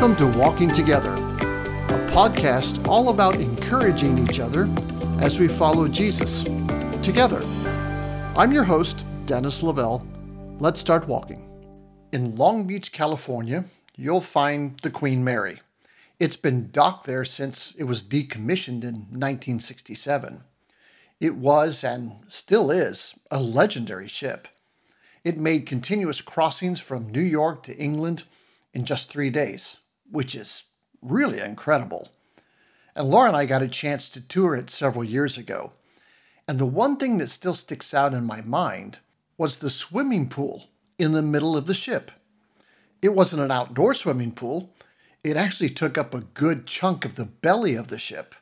Welcome to Walking Together, a podcast all about encouraging each other as we follow Jesus together. I'm your host, Dennis Lavelle. Let's start walking. In Long Beach, California, you'll find the Queen Mary. It's been docked there since it was decommissioned in 1967. It was and still is a legendary ship. It made continuous crossings from New York to England in just three days, which is really incredible. And Laura and I got a chance to tour it several years ago. And the one thing that still sticks out in my mind was the swimming pool in the middle of the ship. It wasn't an outdoor swimming pool, it actually took up a good chunk of the belly of the ship.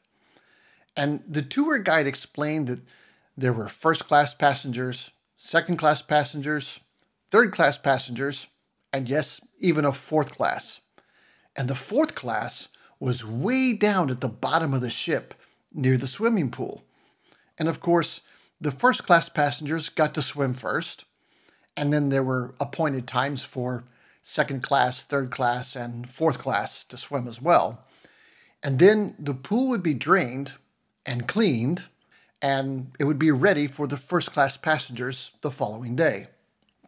And the tour guide explained that there were first class passengers, second class passengers, third class passengers, and yes, even a fourth class. And the fourth class was way down at the bottom of the ship near the swimming pool. And of course, the first class passengers got to swim first, and then there were appointed times for second class, third class, and fourth class to swim as well. And then the pool would be drained and cleaned, and it would be ready for the first class passengers the following day.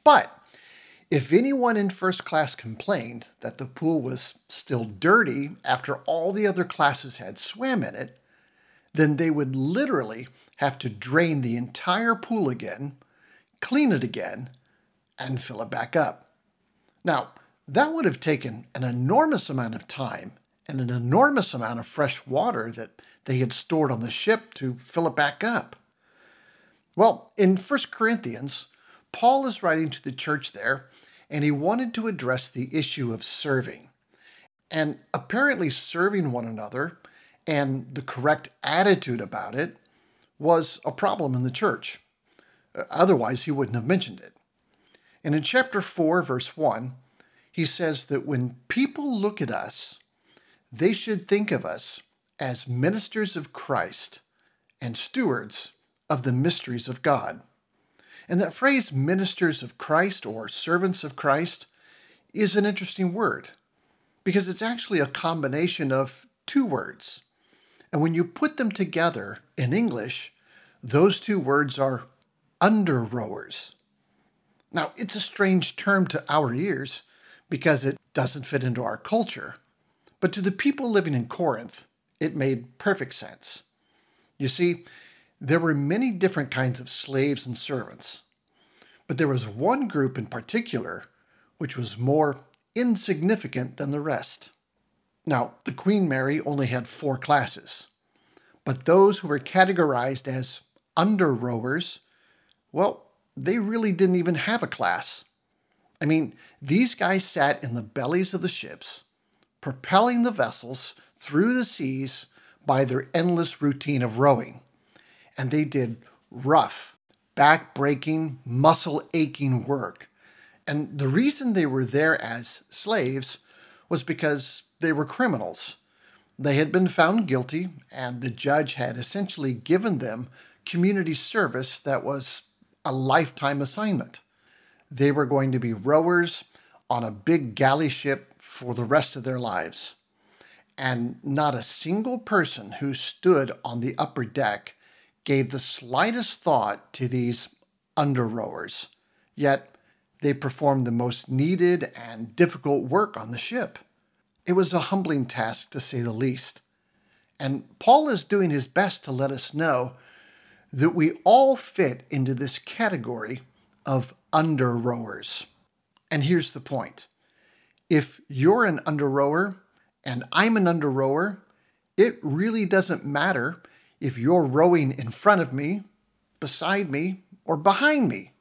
But if anyone in first class complained that the pool was still dirty after all the other classes had swam in it, then they would literally have to drain the entire pool again, clean it again, and fill it back up. Now, that would have taken an enormous amount of time and an enormous amount of fresh water that they had stored on the ship to fill it back up. Well, in 1 Corinthians, Paul is writing to the church there and he wanted to address the issue of serving. And apparently, serving one another and the correct attitude about it was a problem in the church. Otherwise, he wouldn't have mentioned it. And in chapter 4, verse 1, he says that when people look at us, they should think of us as ministers of Christ and stewards of the mysteries of God. And that phrase, ministers of Christ or servants of Christ, is an interesting word because it's actually a combination of two words. And when you put them together in English, those two words are under rowers. Now, it's a strange term to our ears because it doesn't fit into our culture. But to the people living in Corinth, it made perfect sense. You see, there were many different kinds of slaves and servants, but there was one group in particular which was more insignificant than the rest. Now, the Queen Mary only had four classes, but those who were categorized as under rowers, well, they really didn't even have a class. I mean, these guys sat in the bellies of the ships, propelling the vessels through the seas by their endless routine of rowing and they did rough, back breaking, muscle aching work. And the reason they were there as slaves was because they were criminals. They had been found guilty, and the judge had essentially given them community service that was a lifetime assignment. They were going to be rowers on a big galley ship for the rest of their lives. And not a single person who stood on the upper deck gave the slightest thought to these under rowers, yet they performed the most needed and difficult work on the ship. It was a humbling task, to say the least. And Paul is doing his best to let us know that we all fit into this category of under rowers. And here's the point if you're an under rower and I'm an under rower, it really doesn't matter if you're rowing in front of me, beside me, or behind me.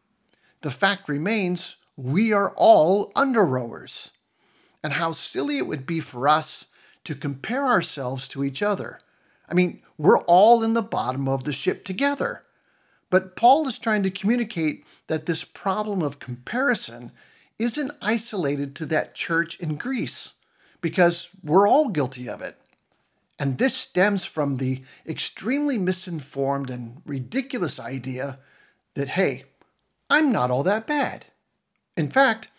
The fact remains we are all under rowers. And how silly it would be for us to compare ourselves to each other. I mean, we're all in the bottom of the ship together. But Paul is trying to communicate that this problem of comparison isn't isolated to that church in Greece, because we're all guilty of it. And this stems from the extremely misinformed and ridiculous idea that, hey, I'm not all that bad. In fact,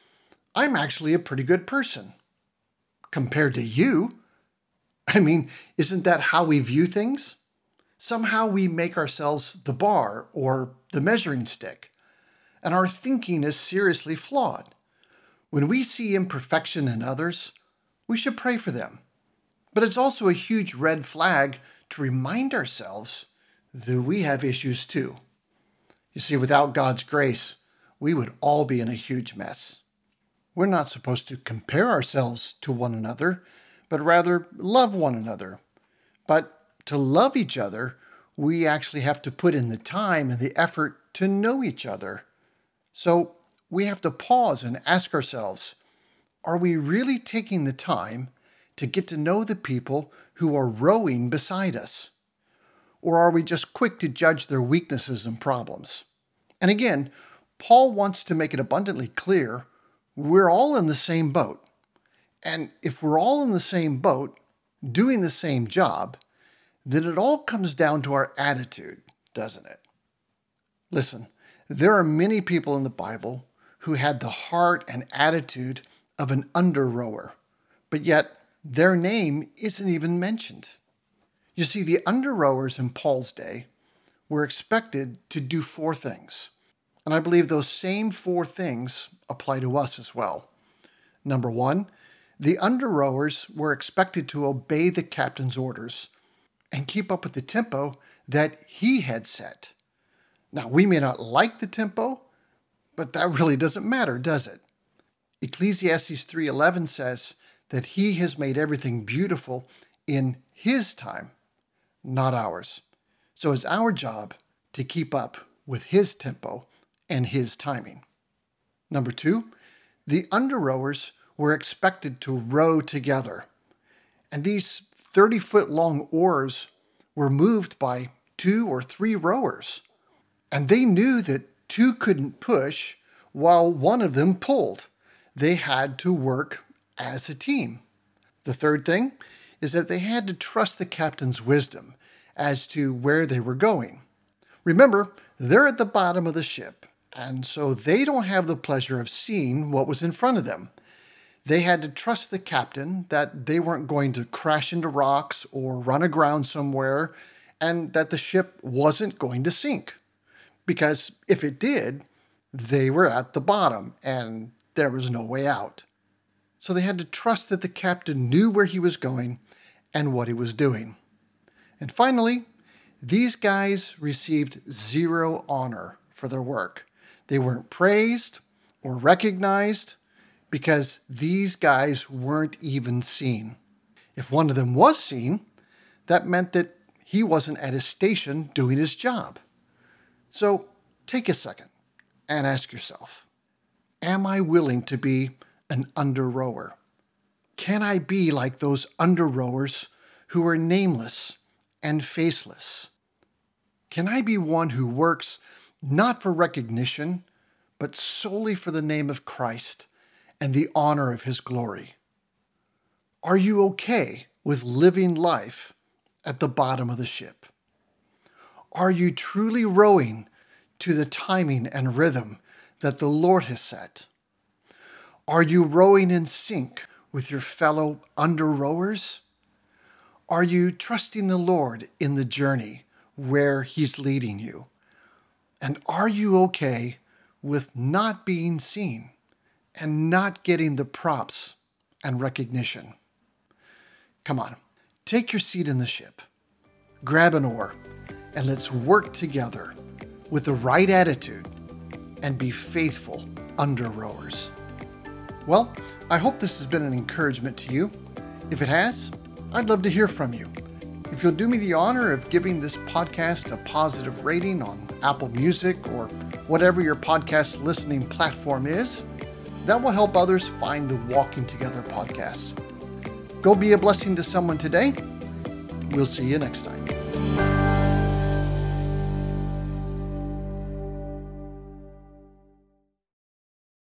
I'm actually a pretty good person. compared to you. I mean, isn't that how we view things? Somehow we make ourselves the bar or the measuring stick, and our thinking is seriously flawed. When we see imperfection in others, we should pray for them. But it's also a huge red flag to remind ourselves that we have issues too. You see, without God's grace, we would all be in a huge mess. We're not supposed to compare ourselves to one another, but rather love one another. But to love each other, we actually have to put in the time and the effort to know each other. So we have to pause and ask ourselves are we really taking the time to get to know the people who are rowing beside us? Or are we just quick to judge their weaknesses and problems? And again, Paul wants to make it abundantly clear we're all in the same boat. And if we're all in the same boat, doing the same job, then it all comes down to our attitude, doesn't it? Listen, there are many people in the Bible who had the heart and attitude of an under rower, but yet their name isn't even mentioned. You see, the under rowers in Paul's day were expected to do four things. And I believe those same four things apply to us as well. Number one, the under rowers were expected to obey the captain's orders and keep up with the tempo that he had set. Now, we may not like the tempo, but that really doesn't matter, does it? Ecclesiastes 3:11 says that he has made everything beautiful in his time, not ours. So it's our job to keep up with his tempo and his timing. Number 2, the under rowers were expected to row together. And these 30 foot long oars were moved by two or three rowers. And they knew that two couldn't push while one of them pulled. They had to work as a team. The third thing is that they had to trust the captain's wisdom as to where they were going. Remember, they're at the bottom of the ship, and so they don't have the pleasure of seeing what was in front of them. They had to trust the captain that they weren't going to crash into rocks or run aground somewhere, and that the ship wasn't going to sink. Because if it did, they were at the bottom and there was no way out. So they had to trust that the captain knew where he was going and what he was doing. And finally, these guys received zero honor for their work. They weren't praised or recognized because these guys weren't even seen. If one of them was seen, that meant that he wasn't at his station doing his job. So take a second and ask yourself Am I willing to be an under rower? Can I be like those under rowers who are nameless and faceless? Can I be one who works not for recognition, but solely for the name of Christ and the honor of his glory? Are you okay with living life at the bottom of the ship? Are you truly rowing to the timing and rhythm that the Lord has set? Are you rowing in sync with your fellow under rowers? Are you trusting the Lord in the journey where He's leading you? And are you okay with not being seen and not getting the props and recognition? Come on, take your seat in the ship, grab an oar, and let's work together with the right attitude and be faithful under rowers. Well, I hope this has been an encouragement to you. If it has, I'd love to hear from you. If you'll do me the honor of giving this podcast a positive rating on Apple Music or whatever your podcast listening platform is, that will help others find the Walking Together podcast. Go be a blessing to someone today. We'll see you next time.